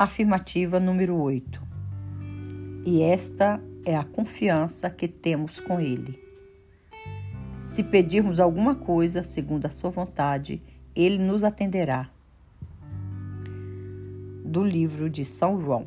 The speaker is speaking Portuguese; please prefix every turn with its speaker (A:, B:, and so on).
A: Afirmativa número 8. E esta é a confiança que temos com Ele. Se pedirmos alguma coisa segundo a Sua vontade, Ele nos atenderá. Do livro de São João.